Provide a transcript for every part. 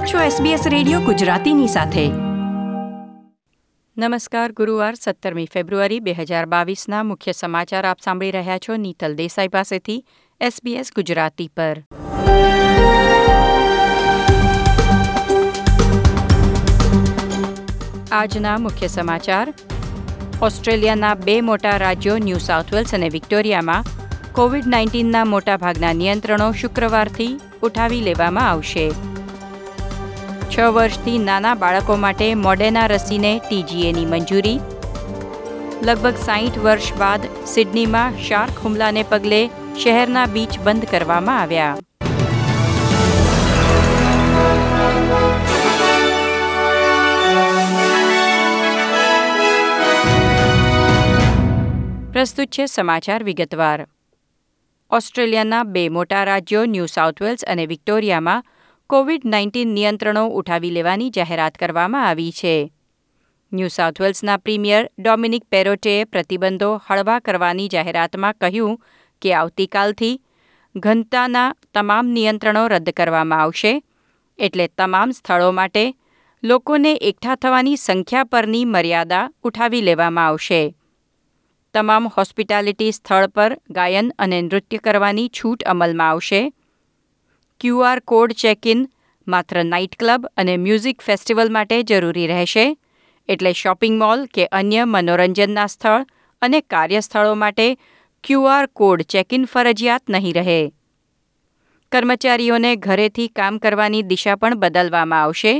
આપ છો SBS radio ગુજરાતીની સાથે. નમસ્કાર, ગુરુવાર સત્તરમી ફેબ્રુઆરી બે હજાર બાવીસના મુખ્ય સમાચાર આપ સાંભળી રહ્યા છો નીતલ દેસાઈ પાસેથી SBS ગુજરાતી પર. આજના મુખ્ય સમાચાર. ઓસ્ટ્રેલિયાના બે મોટા રાજ્યો ન્યૂ સાઉથ વેલ્સ અને વિક્ટોરિયામાં કોવિડ નાઇન્ટીનના મોટાભાગના નિયંત્રણો શુક્રવારથી ઉઠાવી લેવામાં આવશે. છ વર્ષથી નાના બાળકો માટે મોડેના રસીને ટીજીએની મંજૂરી. લગભગ સાહીઠ વર્ષ બાદ સિડનીમાં શાર્ક હુમલાને પગલે શહેરના બીચ બંધ કરવામાં આવ્યા. પ્રસ્તુત છે સમાચાર વિગતવાર. ઓસ્ટ્રેલિયાના બે મોટા રાજ્યો, ન્યૂ સાઉથ વેલ્સ અને વિક્ટોરિયામાં કોવિડ નાઇન્ટીન નિયંત્રણો ઉઠાવી લેવાની જાહેરાત કરવામાં આવી છે. ન્યૂ સાઉથ વેલ્સના પ્રીમિયર ડોમિનિક પેરોટેએ પ્રતિબંધો હળવા કરવાની જાહેરાતમાં કહ્યું કે આવતીકાલથી ઘનતાના તમામ નિયંત્રણો રદ કરવામાં આવશે, એટલે તમામ સ્થળો માટે લોકોને એકઠા થવાની સંખ્યા પરની મર્યાદા ઉઠાવી લેવામાં આવશે. તમામ હોસ્પિટાલિટી સ્થળ પર ગાયન અને નૃત્ય કરવાની છૂટ અમલમાં આવશે ક્યુઆર કોડ ચેક ઇન માત્ર નાઇટ ક્લબ અને મ્યુઝિક ફેસ્ટિવલ માટે જરૂરી રહેશે, એટલે શોપિંગ મોલ કે અન્ય મનોરંજનના સ્થળ અને કાર્યસ્થળો માટે ક્યુઆર કોડ ચેક ઇન ફરજિયાત નહીં રહે. કર્મચારીઓને ઘરેથી કામ કરવાની દિશા પણ બદલવામાં આવશે.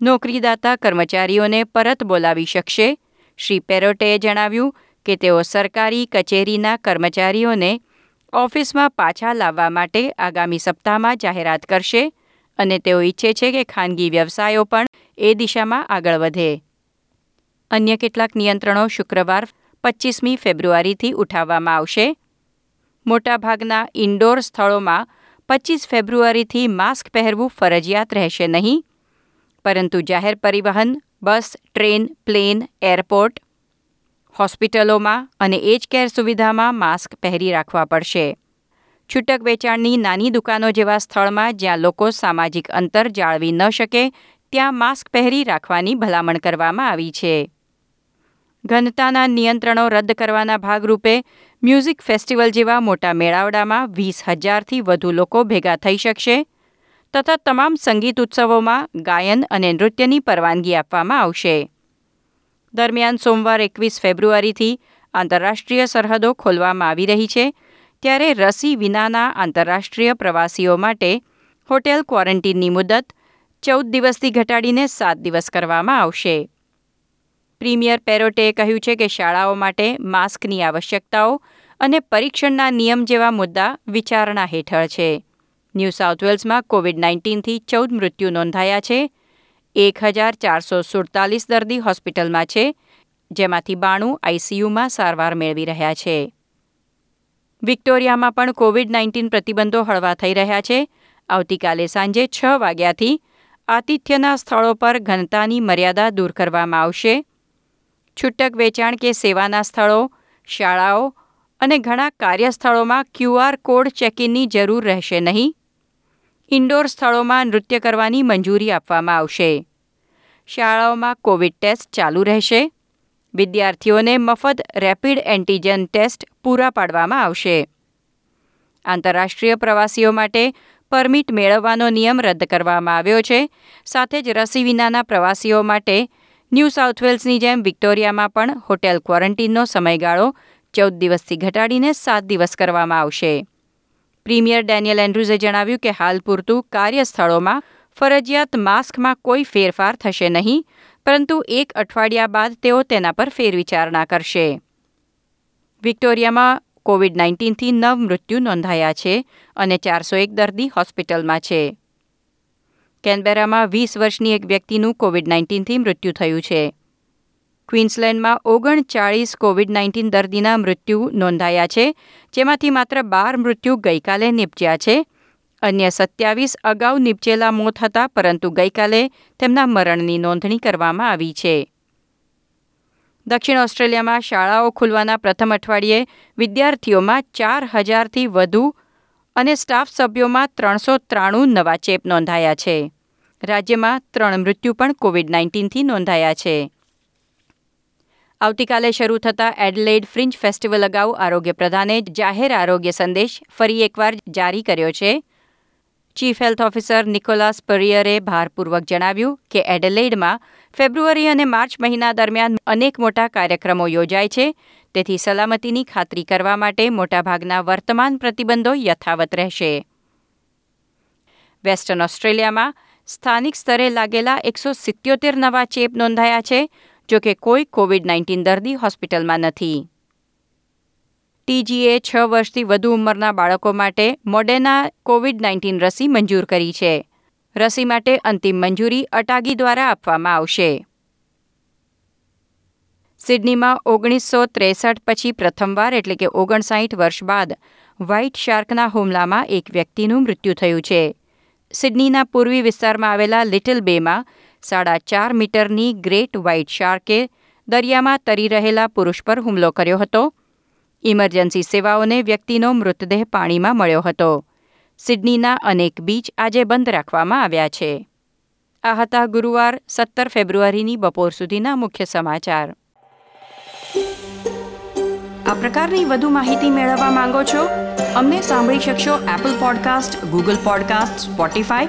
નોકરીદાતા કર્મચારીઓને પરત બોલાવી શકશે. શ્રી પેરોટેએ જણાવ્યું કે તેઓ સરકારી કચેરીના કર્મચારીઓને ઓફિસમાં પાછા લાવવા માટે આગામી સપ્તાહમાં જાહેરાત કરશે અને તેઓ ઈચ્છે છે કે ખાનગી વ્યવસાયો પણ એ દિશામાં આગળ વધે. અન્ય કેટલાક નિયંત્રણો શુક્રવાર પચીસમી ફેબ્રુઆરીથી ઉઠાવવામાં આવશે. મોટાભાગના ઇન્ડોર સ્થળોમાં પચીસ ફેબ્રુઆરીથી માસ્ક પહેરવું ફરજિયાત રહેશે નહીં, પરંતુ જાહેર પરિવહન, બસ, ટ્રેન, પ્લેન, એરપોર્ટ હોસ્પિટલોમાં અને એજ કેર સુવિધામાં માસ્ક પહેરી રાખવા પડશે. છૂટક વેચાણની નાની દુકાનો જેવા સ્થળમાં જ્યાં લોકો સામાજિક અંતર જાળવી ન શકે, ત્યાં માસ્ક પહેરી રાખવાની ભલામણ કરવામાં આવી છે. ઘનતાના નિયંત્રણો રદ કરવાના ભાગરૂપે મ્યુઝિક ફેસ્ટિવલ જેવા મોટા મેળાવડામાં વીસ હજારથી વધુ લોકો ભેગા થઈ શકશે તથા તમામ સંગીત ઉત્સવોમાં ગાયન અને નૃત્યની પરવાનગી આપવામાં આવશે. દરમિયાન સોમવાર એકવીસ ફેબ્રુઆરીથી આંતરરાષ્ટ્રીય સરહદો ખોલવામાં આવી રહી છે, ત્યારે રસી વિનાના આંતરરાષ્ટ્રીય પ્રવાસીઓ માટે હોટેલ ક્વોરન્ટીનની મુદત ચૌદ દિવસથી ઘટાડીને સાત દિવસ કરવામાં આવશે. પ્રીમિયર પેરોટેએ કહ્યું છે કે શાળાઓ માટે માસ્કની આવશ્યકતાઓ અને પરીક્ષણના નિયમ જેવા મુદ્દા વિચારણા હેઠળ છે. ન્યૂ સાઉથ વેલ્સમાં કોવિડ નાઇન્ટીનથી ચૌદ મૃત્યુ નોંધાયા છે એક હજાર ચારસો સુડતાલીસ દર્દી હોસ્પિટલમાં છે, જેમાંથી બાણું આઈસીયુમાં સારવાર મેળવી રહ્યા છે. વિક્ટોરિયામાં પણ કોવિડ નાઇન્ટીન પ્રતિબંધો હળવા થઈ રહ્યા છે. આવતીકાલે સાંજે છ વાગ્યાથી આતિથ્યના સ્થળો પર ઘનતાની મર્યાદા દૂર કરવામાં આવશે. છૂટક વેચાણ કે સેવાના સ્થળો, શાળાઓ અને ઘણા કાર્યસ્થળોમાં ક્યુઆર કોડ ચેકિનની જરૂર રહેશે નહીં. ઇન્ડોર સ્થળોમાં નૃત્ય કરવાની મંજૂરી આપવામાં આવશે. શાળાઓમાં કોવિડ ટેસ્ટ ચાલુ રહેશે. વિદ્યાર્થીઓને મફત રેપિડ એન્ટીજન ટેસ્ટ પૂરા પાડવામાં આવશે. આંતરરાષ્ટ્રીય પ્રવાસીઓ માટે પરમિટ મેળવવાનો નિયમ રદ કરવામાં આવ્યો છે. સાથે જ રસી વિનાના પ્રવાસીઓ માટે ન્યૂ સાઉથ વેલ્સની જેમ વિક્ટોરિયામાં પણ હોટેલ ક્વોરન્ટીનનો સમયગાળો ચૌદ દિવસથી ઘટાડીને સાત દિવસ કરવામાં આવશે. પ્રીમિયર ડેનિયલ એન્ડ્રુઝે જણાવ્યું કે હાલ પૂરતું કાર્યસ્થળોમાં ફરજિયાત માસ્કમાં કોઈ ફેરફાર થશે નહીં, પરંતુ એક અઠવાડિયા બાદ તેઓ તેના પર ફેરવિચારણા કરશે. વિક્ટોરિયામાં કોવિડ નાઇન્ટીનથી નવ મૃત્યુ નોંધાયા છે અને ચારસો એક દર્દી હોસ્પિટલમાં છે. કેનબેરામાં વીસ વર્ષની એક વ્યક્તિનું કોવિડ નાઇન્ટીનથી મૃત્યુ થયું છે. ક્વીન્સલેન્ડમાં ઓગણચાળીસ કોવિડ નાઇન્ટીન દર્દીના મૃત્યુ નોંધાયા છે, જેમાંથી માત્ર બાર મૃત્યુ ગઈકાલે નિપજ્યા છે. અન્ય સત્યાવીસ અગાઉ નિપજેલા મોત હતા, પરંતુ ગઈકાલે તેમના મરણની નોંધણી કરવામાં આવી છે. દક્ષિણ ઓસ્ટ્રેલિયામાં શાળાઓ ખુલવાના પ્રથમ અઠવાડિયે વિદ્યાર્થીઓમાં ચાર હજારથી વધુ અને સ્ટાફ સભ્યોમાં ત્રણસો ત્રાણું નવા ચેપ નોંધાયા છે. રાજ્યમાં ત્રણ મૃત્યુ પણ કોવિડ નાઇન્ટીનથી નોંધાયા છે. આવતીકાલે શરૂ થતા એડલેડ ફ્રિન્જ ફેસ્ટિવલ અગાઉ આરોગ્ય પ્રધાને જાહેર આરોગ્ય સંદેશ ફરી એકવાર જારી કર્યો છે. ચીફ હેલ્થ ઓફિસર નિકોલાસ પરિયરે ભારપૂર્વક જણાવ્યું કે એડલેડમાં ફેબ્રુઆરી અને માર્ચ મહિના દરમિયાન અનેક મોટા કાર્યક્રમો યોજાય છે. તેથી સલામતીની ખાતરી કરવા માટે મોટાભાગના વર્તમાન પ્રતિબંધો યથાવત રહેશે. વેસ્ટર્ન ઓસ્ટ્રેલિયામાં સ્થાનિક સ્તરે લાગેલા એકસો સિત્યોતેર નવા ચેપ નોંધાયા છે. જો કે કોઈ કોવિડ નાઇન્ટીન દર્દી હોસ્પિટલમાં નથી. ટીજીએ છ વર્ષથી વધુ ઉંમરના બાળકો માટે મોડેના કોવિડ નાઇન્ટીન રસી મંજૂર કરી છે. રસી માટે અંતિમ મંજૂરી અટાગી દ્વારા આપવામાં આવશે. સિડનીમાં ઓગણીસો ત્રેસઠ પછી પ્રથમવાર એટલે કે ઓગણસાઠ વર્ષ બાદ વ્હાઇટ શાર્કના હુમલામાં એક વ્યક્તિનું મૃત્યુ થયું છે. સિડનીના પૂર્વી વિસ્તારમાં આવેલા લિટલ બેમાં સાડા ચાર મીટરની ગ્રેટ વ્હાઇટ શાર્કે દરિયામાં તરી રહેલા પુરુષ પર હુમલો કર્યો હતો. ઇમરજન્સી સેવાઓને વ્યક્તિનો મૃતદેહ પાણીમાં મળ્યો હતો. સિડનીના અનેક બીચ આજે બંધ રાખવામાં આવ્યા છે. આ હતા ગુરુવાર સત્તર ફેબ્રુઆરીની બપોર સુધીના મુખ્ય સમાચાર. આ પ્રકારની વધુ માહિતી મેળવવા માંગો છો? અમને સાંભળી શકશો Apple podcast Google podcast Spotify